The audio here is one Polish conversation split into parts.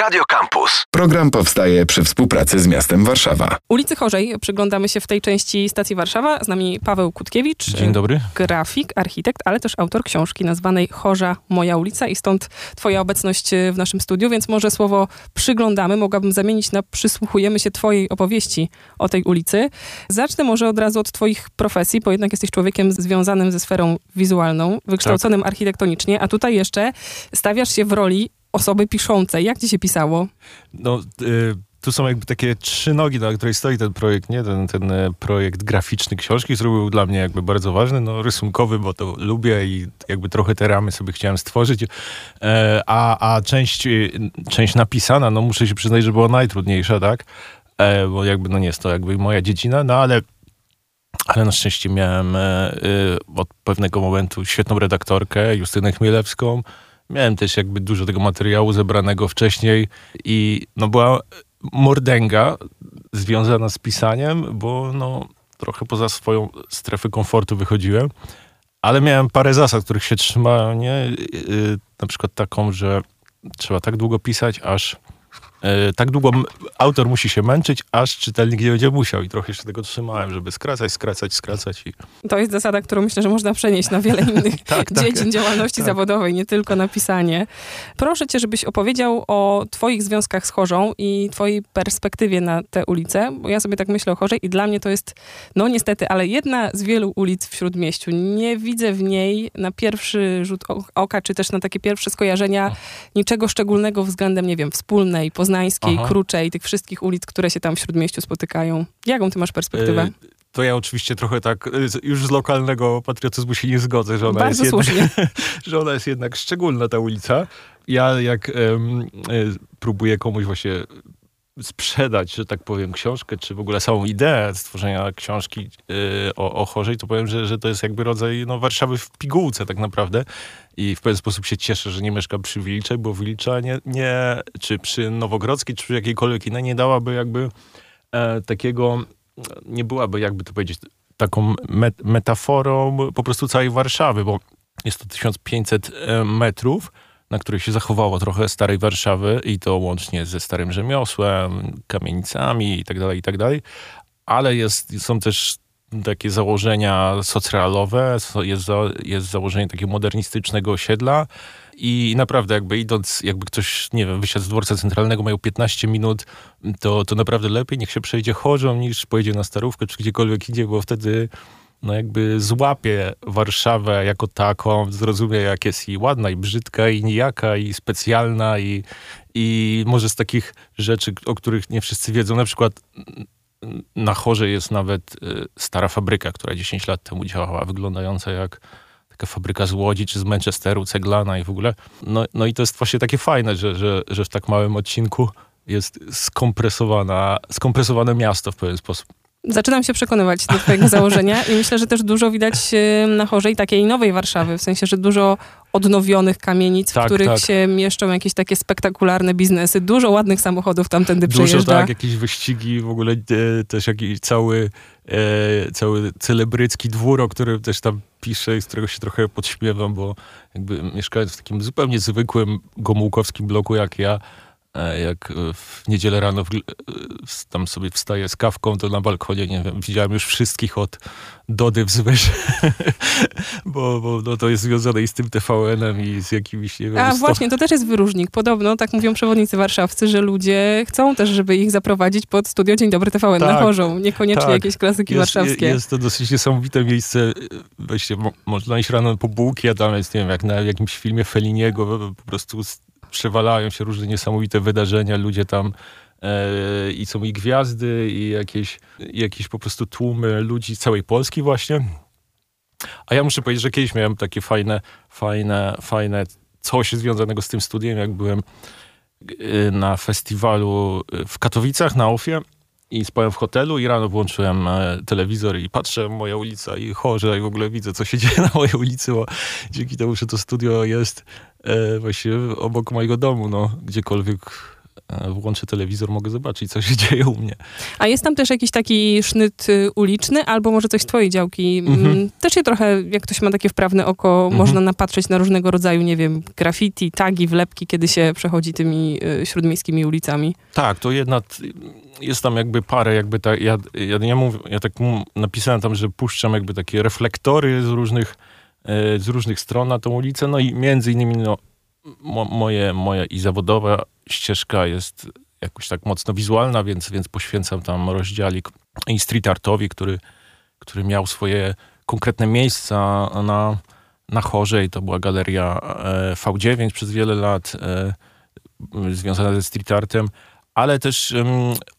Radio Campus. Program powstaje przy współpracy z miastem Warszawa. Ulicy Chorzej przyglądamy się w tej części stacji Warszawa. Z nami Paweł Kutkiewicz. Dzień dobry. Grafik, architekt, ale też autor książki nazwanej Chorza Moja ulica i stąd twoja obecność w naszym studiu, więc może słowo przyglądamy mogłabym zamienić na przysłuchujemy się twojej opowieści o tej ulicy. Zacznę może od razu od twoich profesji, bo jednak jesteś człowiekiem związanym ze sferą wizualną, wykształconym tak. architektonicznie, a tutaj jeszcze stawiasz się w roli osoby piszącej. Jak ci się pisało? No, y tu są jakby takie trzy nogi, na której stoi ten projekt, nie? Ten, ten e, projekt graficzny książki, który był dla mnie jakby bardzo ważny, no rysunkowy, bo to lubię i jakby trochę te ramy sobie chciałem stworzyć, e, a, a część, y, część napisana, no muszę się przyznać, że była najtrudniejsza, tak? E, bo jakby, no nie jest to jakby moja dziedzina, no ale ale na szczęście miałem e, y, od pewnego momentu świetną redaktorkę, Justynę Chmielewską, Miałem też jakby dużo tego materiału zebranego wcześniej i no była mordęga związana z pisaniem, bo no trochę poza swoją strefę komfortu wychodziłem, ale miałem parę zasad, których się trzymałem, nie? Yy, na przykład taką, że trzeba tak długo pisać, aż tak długo autor musi się męczyć, aż czytelnik nie będzie musiał. I trochę się tego trzymałem, żeby skracać, skracać, skracać. I... To jest zasada, którą myślę, że można przenieść na wiele innych tak, tak, dziedzin działalności tak. zawodowej, nie tylko na pisanie. Proszę cię, żebyś opowiedział o twoich związkach z Chorzą i twojej perspektywie na tę ulicę, bo ja sobie tak myślę o Chorzej i dla mnie to jest, no niestety, ale jedna z wielu ulic w Śródmieściu. Nie widzę w niej na pierwszy rzut oka, czy też na takie pierwsze skojarzenia niczego szczególnego względem, nie wiem, wspólnej, poznanej Poznańskiej, Aha. Kruczej, tych wszystkich ulic, które się tam w Śródmieściu spotykają. Jaką ty masz perspektywę? Y, to ja oczywiście trochę tak, y, już z lokalnego patriotyzmu się nie zgodzę, że ona, Bardzo jest, jednak, że ona jest jednak szczególna, ta ulica. Ja jak um, próbuję komuś właśnie sprzedać, że tak powiem, książkę, czy w ogóle samą ideę stworzenia książki yy, o, o chorzej, to powiem, że, że to jest jakby rodzaj no, Warszawy w pigułce tak naprawdę. I w pewien sposób się cieszę, że nie mieszkam przy Wilczej, bo Wilcza nie, nie czy przy Nowogrodzkiej, czy przy jakiejkolwiek innej nie dałaby jakby e, takiego, nie byłaby jakby to powiedzieć, taką met metaforą po prostu całej Warszawy, bo jest to 1500 e, metrów, na której się zachowało trochę starej Warszawy i to łącznie ze starym rzemiosłem, kamienicami i tak dalej, i tak. Ale jest, są też takie założenia socrealowe, jest, za, jest założenie takiego modernistycznego osiedla i naprawdę jakby idąc, jakby ktoś, nie wiem, wysiadł z dworca centralnego, mają 15 minut, to, to naprawdę lepiej niech się przejdzie chorzą niż pojedzie na Starówkę czy gdziekolwiek idzie, bo wtedy no jakby złapie Warszawę jako taką, zrozumie jak jest i ładna, i brzydka, i nijaka, i specjalna, i, i może z takich rzeczy, o których nie wszyscy wiedzą, na przykład na chorze jest nawet y, stara fabryka, która 10 lat temu działała, wyglądająca jak taka fabryka z Łodzi czy z Manchesteru, ceglana i w ogóle. No, no i to jest właśnie takie fajne, że, że, że w tak małym odcinku jest skompresowana, skompresowane miasto w pewien sposób. Zaczynam się przekonywać do twojego założenia i myślę, że też dużo widać na chorzej takiej nowej Warszawy, w sensie, że dużo odnowionych kamienic, tak, w których tak. się mieszczą jakieś takie spektakularne biznesy. Dużo ładnych samochodów tamtędy dużo, przejeżdża. tak, jakieś wyścigi, w ogóle e, też jakiś cały, e, cały celebrycki dwór, o którym też tam piszę z którego się trochę podśmiewam, bo jakby mieszkając w takim zupełnie zwykłym gomułkowskim bloku jak ja, jak e, w niedzielę rano w, e, tam sobie wstaję z kawką, to na balkonie, nie wiem, widziałem już wszystkich od Dody wzwyż, bo, bo no, to jest związane i z tym TVN-em i z jakimiś, nie wiem... A właśnie, to też jest wyróżnik. Podobno, tak mówią przewodnicy warszawscy, że ludzie chcą też, żeby ich zaprowadzić pod studio Dzień Dobry TVN tak, na Chorzą. Niekoniecznie tak. jakieś klasyki jest, warszawskie. Jest to dosyć niesamowite miejsce. Właśnie można iść rano po bułki, a tam jest, nie wiem, jak na jakimś filmie Feliniego, po prostu przewalają się różne niesamowite wydarzenia, ludzie tam e, i są i gwiazdy, i jakieś, jakieś po prostu tłumy ludzi z całej Polski właśnie. A ja muszę powiedzieć, że kiedyś miałem takie fajne, fajne, fajne coś związanego z tym studiem, jak byłem e, na festiwalu w Katowicach na Ofie i spałem w hotelu i rano włączyłem e, telewizor i patrzę, moja ulica i chorze i w ogóle widzę, co się dzieje na mojej ulicy, bo dzięki temu, że to studio jest e, właśnie obok mojego domu, no, gdziekolwiek e, włączę telewizor, mogę zobaczyć, co się dzieje u mnie. A jest tam też jakiś taki sznyt y, uliczny, albo może coś z twojej działki? Mm, Mhm. Też się trochę, jak ktoś ma takie wprawne oko, Mhm. można napatrzeć na różnego rodzaju, nie wiem, graffiti, tagi, wlepki, kiedy się przechodzi tymi y, śródmiejskimi ulicami. Tak, to jedna, jest tam jakby parę, jakby tak, ja, ja, ja, mówię, ja tak napisałem tam, że puszczam jakby takie reflektory z różnych, z różnych stron na tą ulicę, no i między innymi no, mo, moje, moja i zawodowa ścieżka jest jakoś tak mocno wizualna, więc, więc poświęcam tam rozdziałik i street artowi, który, który miał swoje konkretne miejsca na, na Chorzej. To była galeria e, V9 przez wiele lat, e, związana ze street artem, ale też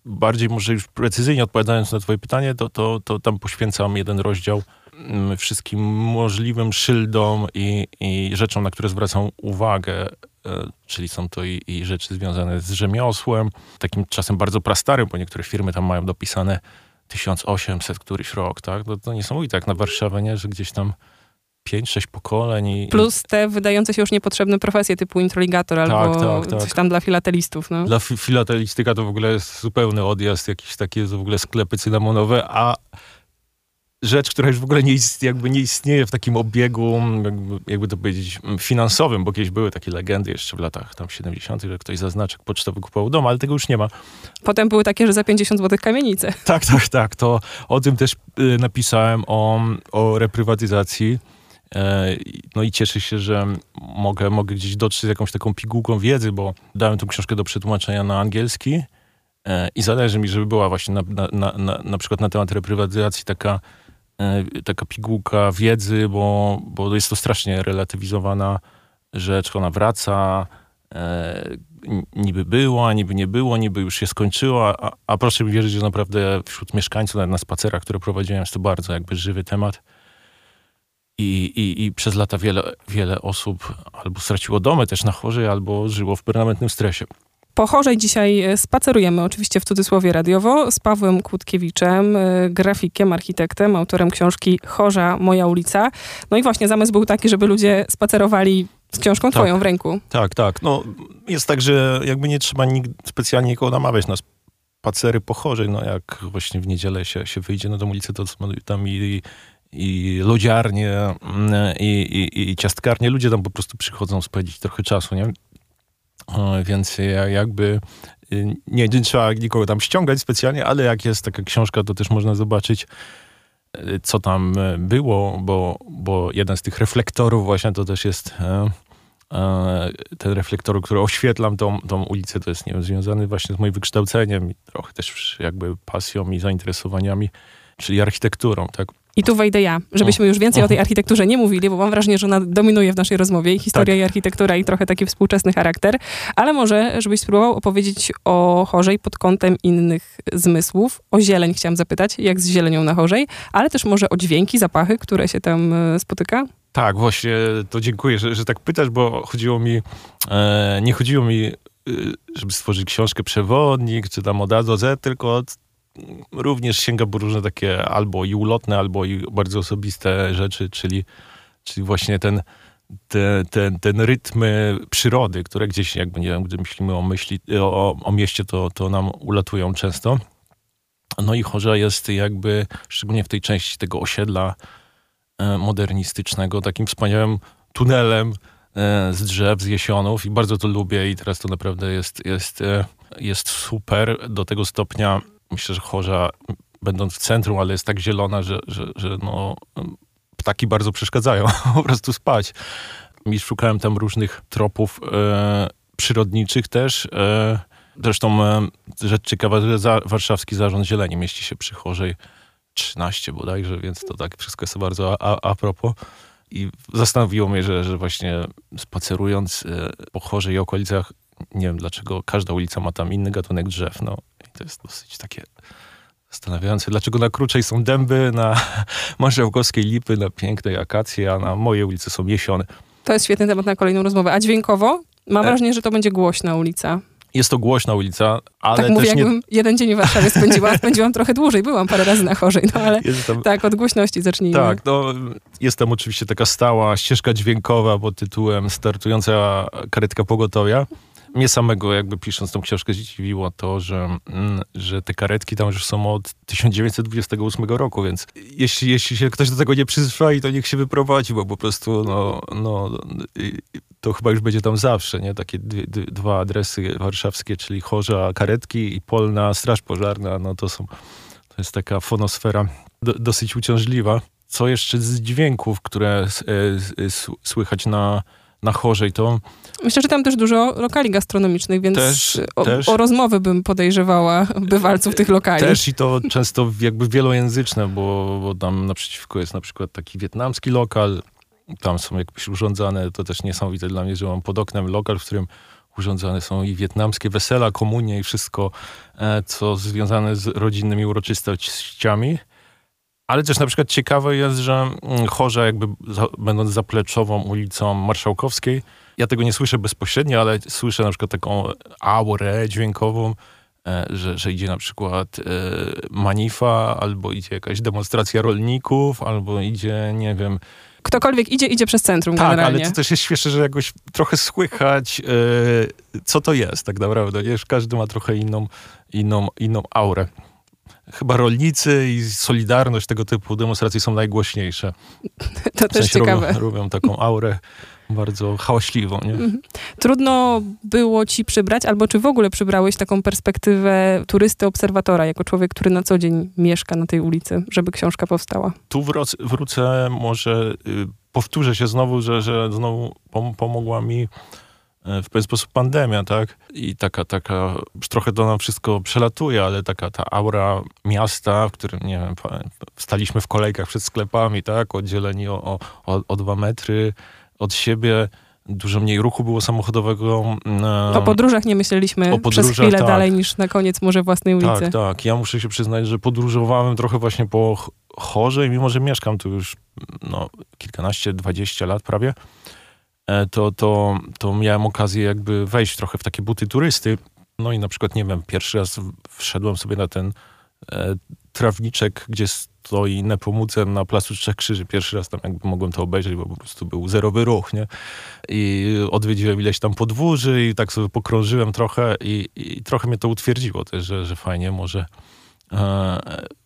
bardziej może już precyzyjnie odpowiadając na twoje pytanie, to, to, to tam poświęcam jeden rozdział wszystkim możliwym szyldom i, i rzeczom, na które zwracam uwagę, e, czyli są to i, i rzeczy związane z rzemiosłem, takim czasem bardzo prastarym, bo niektóre firmy tam mają dopisane 1800 któryś rok, tak? To, to niesamowite jak na Warszawę, nie? Że gdzieś tam 5-6 pokoleń i... Plus te wydające się już niepotrzebne profesje typu introligator albo tak, tak. coś tam dla filatelistów. No. Dla fi- filatelistyka to w ogóle jest zupełny odjazd, jakieś takie w ogóle sklepy cynamonowe, a rzecz, która już w ogóle nie, ist, jakby nie istnieje w takim obiegu, jakby, jakby to powiedzieć, finansowym, bo kiedyś były takie legendy jeszcze w latach tam 70., że ktoś za znaczek pocztowy kupował dom, ale tego już nie ma. Potem były takie, że za 50 zł kamienice. Tak, tak, tak. To o tym też y, napisałem, o, o reprywatyzacji. E, No i cieszę się, że mogę, mogę gdzieś dotrzeć z jakąś taką pigułką wiedzy, bo dałem tę książkę do przetłumaczenia na angielski e, i zależy mi, żeby była właśnie na, na, na, na, przykład na temat reprywatyzacji taka, taka pigułka wiedzy, bo, bo jest to strasznie relatywizowana rzecz, ona wraca, e, niby była, niby nie było, niby już się skończyła, a, a proszę mi wierzyć, że naprawdę wśród mieszkańców, nawet na spacerach, które prowadziłem, jest to bardzo jakby żywy temat. I, i, I przez lata wiele, wiele osób albo straciło domy też na chorzej, albo żyło w permanentnym stresie. Po Chorzej dzisiaj e, spacerujemy, oczywiście w cudzysłowie radiowo, z Pawłem Kłódkiewiczem, e, grafikiem, architektem, autorem książki Chorza, moja ulica. No i właśnie zamysł był taki, żeby ludzie spacerowali z książką Tak. twoją w ręku. Tak, tak. No, jest tak, że jakby nie trzeba specjalnie nikogo namawiać na spacery po chorzej. No, jak właśnie w niedzielę się, się wyjdzie na tą ulicę, to tam i, i lodziarnie, mm, i, i, i ciastkarnie. Ludzie tam po prostu przychodzą spędzić trochę czasu, nie? Więc ja jakby y, nie, nie trzeba nikogo tam ściągać specjalnie, ale jak jest taka książka, to też można zobaczyć, y, co tam e, było, bo, bo jeden z tych reflektorów właśnie to też jest e, e, ten reflektor, który oświetlam tą, tą ulicę, to jest nie wiem, związany właśnie z moim wykształceniem i trochę też jakby pasją i zainteresowaniami, czyli architekturą, tak? I tu wejdę ja, żebyśmy już więcej o tej architekturze nie mówili, bo mam wrażenie, że ona dominuje w naszej rozmowie. I historia Tak. i architektura i trochę taki współczesny charakter. Ale może, żebyś spróbował opowiedzieć o Chorzej pod kątem innych zmysłów. O zieleń chciałam zapytać, jak z zielenią na Chorzej, ale też może o dźwięki, zapachy, które się tam e, spotyka. Tak, właśnie to dziękuję, że, że tak pytasz, bo chodziło mi, e, nie chodziło mi, e, żeby stworzyć książkę przewodnik, czy tam od A do Z, tylko od, również sięga po różne takie albo i ulotne, albo i bardzo osobiste rzeczy, czyli, czyli właśnie ten, te, ten, ten rytmy przyrody, które gdzieś jakby, nie wiem, gdy myślimy o myśli, o, o mieście, to, to nam ulatują często. No i Chorza jest jakby, szczególnie w tej części tego osiedla, e, modernistycznego, takim wspaniałym tunelem e, z drzew, z jesionów i bardzo to lubię i teraz to naprawdę jest, jest, e, jest super do tego stopnia. Myślę, że Chorza, będąc w centrum, ale jest tak zielona, że, że, że no, ptaki bardzo przeszkadzają po prostu spać. I szukałem tam różnych tropów e, przyrodniczych też. E, zresztą e, rzecz ciekawa, że za, Warszawski Zarząd Zieleni mieści się przy Chorzej 13 bodajże, więc to tak wszystko jest bardzo a, a, propos. I zastanowiło mnie, że, że właśnie spacerując e, po Chorzej i okolicach, nie wiem dlaczego każda ulica ma tam inny gatunek drzew. No i to jest dosyć takie zastanawiające, dlaczego na Kruczej są dęby, na Marszałkowskiej lipy, na pięknej akacje, a na mojej ulicy są jesiony. To jest świetny temat na kolejną rozmowę. A dźwiękowo? Mam E. wrażenie, że to będzie głośna ulica. Jest to głośna ulica, ale tak mówię, też nie... jakbym jeden dzień w Warszawie spędziła. Spędziłam trochę dłużej, byłam parę razy na Chorzej, no ale tam tak, od głośności zacznijmy. Tak, no, jest tam oczywiście taka stała ścieżka dźwiękowa pod tytułem Startująca karetka pogotowia. Mnie samego jakby pisząc tą książkę zdziwiło to, że, mm, że te karetki tam już są od 1928 roku, więc jeśli, jeśli się ktoś do tego nie przyzwyczai, to niech się wyprowadzi, bo po prostu no, no, to chyba już będzie tam zawsze, nie? Takie dwie, dwa adresy warszawskie, czyli Chorza Karetki i Polna Straż Pożarna, no to są, to jest taka fonosfera do, dosyć uciążliwa. Co jeszcze z dźwięków, które e, słychać na, na Chorzej, to... Myślę, że tam też dużo lokali gastronomicznych, więc też, o, też, o rozmowy bym podejrzewała bywalców tych lokali. Też i to często jakby wielojęzyczne, bo, bo tam naprzeciwko jest na przykład taki wietnamski lokal, tam są jakieś urządzane, to też niesamowite dla mnie, że mam pod oknem lokal, w którym urządzane są i wietnamskie wesela, komunie i wszystko, e, co związane z rodzinnymi uroczystościami. Ale też na przykład ciekawe jest, że mm, Chorza jakby za, będąc zapleczową ulicą Marszałkowskiej, ja tego nie słyszę bezpośrednio, ale słyszę na przykład taką aurę dźwiękową, e, że, że idzie na przykład e, manifa, albo idzie jakaś demonstracja rolników, albo idzie, nie wiem, Ktokolwiek idzie, idzie przez centrum tak, generalnie. ale to też jest śmieszne, że jakoś trochę słychać, yy, co to jest tak naprawdę. Nie? Każdy ma trochę inną, inną, inną aurę. Chyba rolnicy i Solidarność, tego typu demonstracje są najgłośniejsze. To w też sensie ciekawe. Robią, robią taką aurę bardzo hałaśliwą. Nie? Mhm. Trudno było ci przybrać, albo czy w ogóle przybrałeś taką perspektywę turysty, obserwatora, jako człowiek, który na co dzień mieszka na tej ulicy, żeby książka powstała? Tu wrócę, wrócę może, y, powtórzę się znowu, że, że znowu pom pomogła mi w pewien sposób pandemia, tak? I taka, taka, trochę to nam wszystko przelatuje, ale taka ta aura miasta, w którym, nie wiem, staliśmy w kolejkach przed sklepami, tak? Oddzieleni o, o, o dwa metry, od siebie. Dużo mniej ruchu było samochodowego. E, o podróżach nie myśleliśmy przez chwilę tak. dalej niż na koniec może własnej ulicy. Tak, tak. Ja muszę się przyznać, że podróżowałem trochę właśnie po chorze i mimo, że mieszkam tu już no, kilkanaście, dwadzieścia lat prawie, e, to, to, to miałem okazję jakby wejść trochę w takie buty turysty. No i na przykład, nie wiem, pierwszy raz wszedłem sobie na ten e, trawniczek, gdzie stoi Nepomucen na Placu Trzech Krzyży. Pierwszy raz tam jakby mogłem to obejrzeć, bo po prostu był zerowy ruch, nie? I odwiedziłem ileś tam podwórzy i tak sobie pokrążyłem trochę i, i trochę mnie to utwierdziło też, że, że fajnie może e,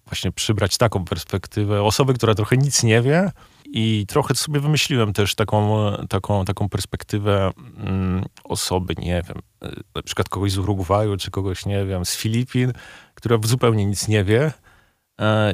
właśnie przybrać taką perspektywę osoby, która trochę nic nie wie i trochę sobie wymyśliłem też taką, taką, taką perspektywę mm, osoby, nie wiem, na przykład kogoś z Urugwaju, czy kogoś, nie wiem, z Filipin, która zupełnie nic nie wie, E,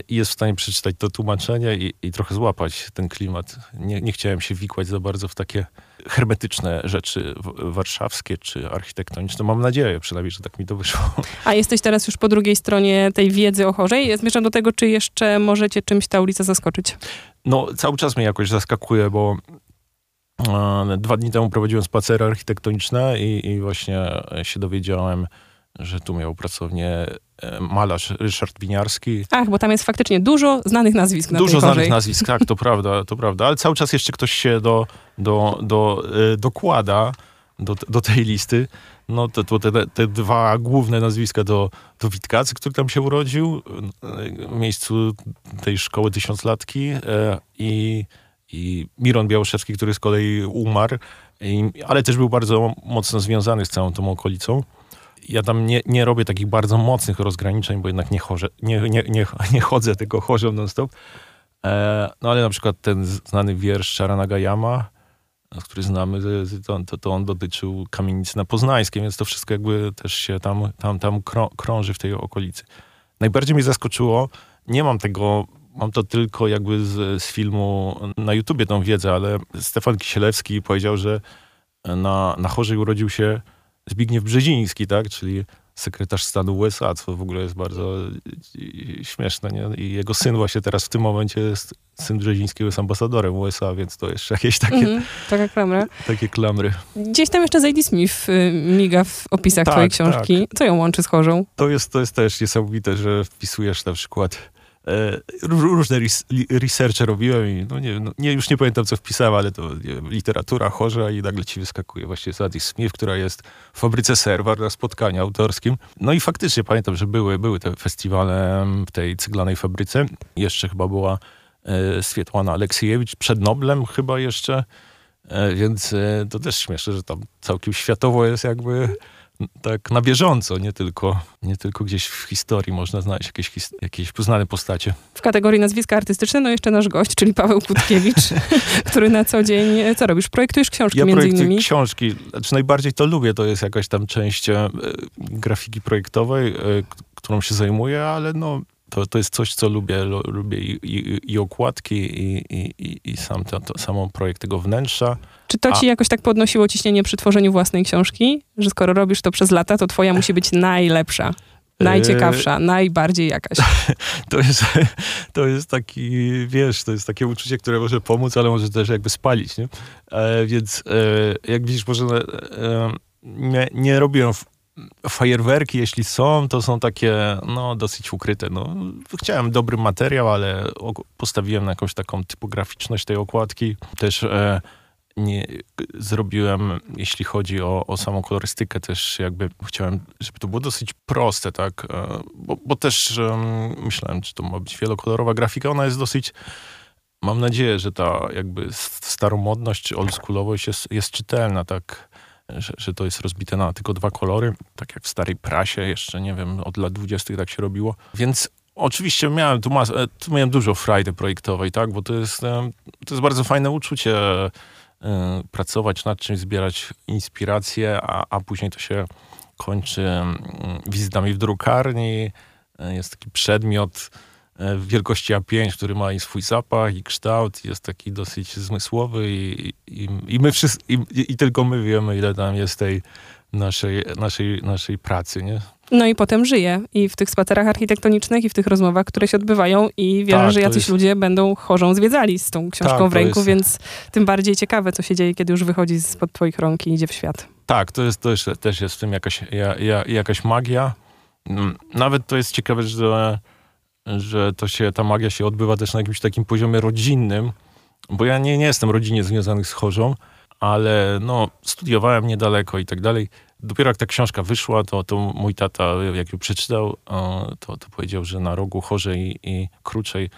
i jest w stanie przeczytać to tłumaczenie i, i trochę złapać ten klimat. Nie, nie, chciałem się wikłać za bardzo w takie hermetyczne rzeczy warszawskie czy architektoniczne. Mam nadzieję przynajmniej, że tak mi to wyszło. A jesteś teraz już po drugiej stronie tej wiedzy o chorzej. Zmierzam do tego, czy jeszcze możecie czymś ta ulica zaskoczyć? No, cały czas mnie jakoś zaskakuje, bo e, dwa dni temu prowadziłem spacery architektoniczne i, i właśnie się dowiedziałem, że tu miał pracownię e, malarz Ryszard Winiarski. Ach, bo tam jest faktycznie dużo znanych nazwisk na Dużo znanych nazwisk, tak, to prawda, to prawda, ale cały czas jeszcze ktoś się do, do, do, e, dokłada do, do tej listy. No to, to te, te, dwa główne nazwiska do, do Witkacy, który tam się urodził, e, w miejscu tej szkoły tysiąclatki i, i Miron Białoszewski, który z kolei umarł, i, ale też był bardzo mocno związany z całą tą okolicą ja tam nie, nie robię takich bardzo mocnych rozgraniczeń, bo jednak nie, chorze, nie, nie, nie, nie chodzę tylko chorzą non-stop. E, no ale na przykład ten znany wiersz Charanagayama, który znamy, to, to, to on dotyczył kamienicy na Poznańskiej, więc to wszystko jakby też się tam, tam, tam krąży w tej okolicy. Najbardziej mnie zaskoczyło, nie mam tego, mam to tylko jakby z, z filmu na YouTubie tą wiedzę, ale Stefan Kisielewski powiedział, że na, na Chorzej urodził się Zbigniew Brzeziński, tak? Czyli sekretarz stanu USA, co w ogóle jest bardzo śmieszne, nie? I jego syn właśnie teraz w tym momencie jest, syn Brzezińskiego jest ambasadorem USA, więc to jeszcze jakieś takie... Mm, taka klamra. Takie klamry. Gdzieś tam jeszcze Zadie Smith y, miga w opisach tak, twojej książki. Tak. Co ją łączy z chorzą? To jest, to jest też niesamowite, że wpisujesz na przykład E, różne researche robiłem i no nie, no nie, już nie pamiętam, co wpisałem, ale to literatura chorza i nagle ci wyskakuje właśnie Sadie Smith, która jest w fabryce Serwar na spotkaniu autorskim. No i faktycznie pamiętam, że były, były te festiwale w tej cyglanej fabryce. Jeszcze chyba była e, Swietłana Aleksiejewicz przed Noblem chyba jeszcze. E, więc e, to też śmieszne, że tam całkiem światowo jest jakby tak na bieżąco, nie tylko, nie tylko gdzieś w historii można znaleźć jakieś, jakieś poznane postacie. W kategorii nazwiska artystyczne, no jeszcze nasz gość, czyli Paweł Kutkiewicz, który na co dzień, e, co robisz? Projektujesz książki ja między innymi? książki. Znaczy najbardziej to lubię, to jest jakaś tam część e, grafiki projektowej, e, którą się zajmuję, ale no to, to jest coś, co lubię. Lubię i, i, i okładki, i, i, i sam to, to, samą projekt tego wnętrza. Czy to ci A... jakoś tak podnosiło ciśnienie przy tworzeniu własnej książki? Że skoro robisz to przez lata, to twoja musi być najlepsza. Najciekawsza, eee, najbardziej jakaś. To jest, to jest taki, wiesz, to jest takie uczucie, które może pomóc, ale może też jakby spalić, nie? E, więc e, jak widzisz, może e, nie, nie robiłem fajerwerki, jeśli są, to są takie, no, dosyć ukryte. No, chciałem dobry materiał, ale postawiłem na jakąś taką typograficzność tej okładki. Też e, nie zrobiłem, jeśli chodzi o, o samą kolorystykę, też jakby chciałem, żeby to było dosyć proste, tak? E, bo, bo też e, myślałem, czy to ma być wielokolorowa grafika. Ona jest dosyć mam nadzieję, że ta jakby staromodność czy oldschoolowość jest, jest czytelna, tak? Że, że to jest rozbite na tylko dwa kolory, tak jak w starej prasie jeszcze, nie wiem, od lat dwudziestych tak się robiło. Więc oczywiście miałem tu, mas- e, tu miałem dużo frajdy projektowej, tak, bo to jest, e, to jest bardzo fajne uczucie e, pracować nad czymś, zbierać inspiracje, a, a później to się kończy wizytami w drukarni. Jest taki przedmiot, E, w wielkości A5, który ma i swój zapach, i kształt, jest taki dosyć zmysłowy i, i, i my wszyscy, i, i, tylko my wiemy, ile tam jest tej naszej, naszej, naszej pracy, nie? No i potem żyje i w tych spacerach architektonicznych i w tych rozmowach, które się odbywają i wierzę, tak, że jacyś jest... ludzie będą chorzą zwiedzali z tą książką tak, w ręku, jest... więc tym bardziej ciekawe, co się dzieje, kiedy już wychodzi spod twoich rąk i idzie w świat. Tak, to, jest, to jest, też jest w tym jakaś, ja, ja, jakaś magia. Mm, nawet to jest ciekawe, że że to się, ta magia się odbywa też na jakimś takim poziomie rodzinnym, bo ja nie, nie jestem rodzinie związanych z chorzą, ale no, studiowałem niedaleko i tak dalej. Dopiero jak ta książka wyszła, to, to mój tata, jak ją przeczytał, to, to powiedział, że na rogu Chorzej i Kruczej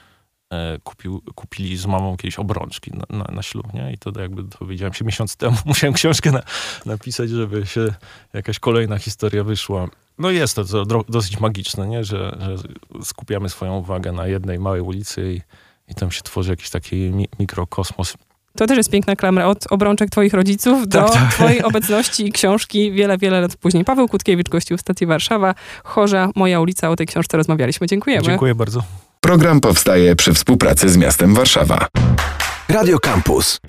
e, kupił, kupili z mamą jakieś obrączki na, na, na ślub, nie? I to jakby dowiedziałem się miesiąc temu. Musiałem książkę na, napisać, żeby się jakaś kolejna historia wyszła. No jest to, to dosyć magiczne, nie? Że, że, skupiamy swoją uwagę na jednej małej ulicy i, i tam się tworzy jakiś taki mi, mikrokosmos. To też jest piękna klamra od obrączek twoich rodziców do tak, tak. twojej obecności i książki wiele, wiele lat później. Paweł Kutkiewicz gościł w stacji Warszawa. Chorza, moja ulica. O tej książce rozmawialiśmy. Dziękujemy. Dziękuję bardzo. Program powstaje przy współpracy z miastem Warszawa. Radio Campus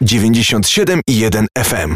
97 i 1 FM.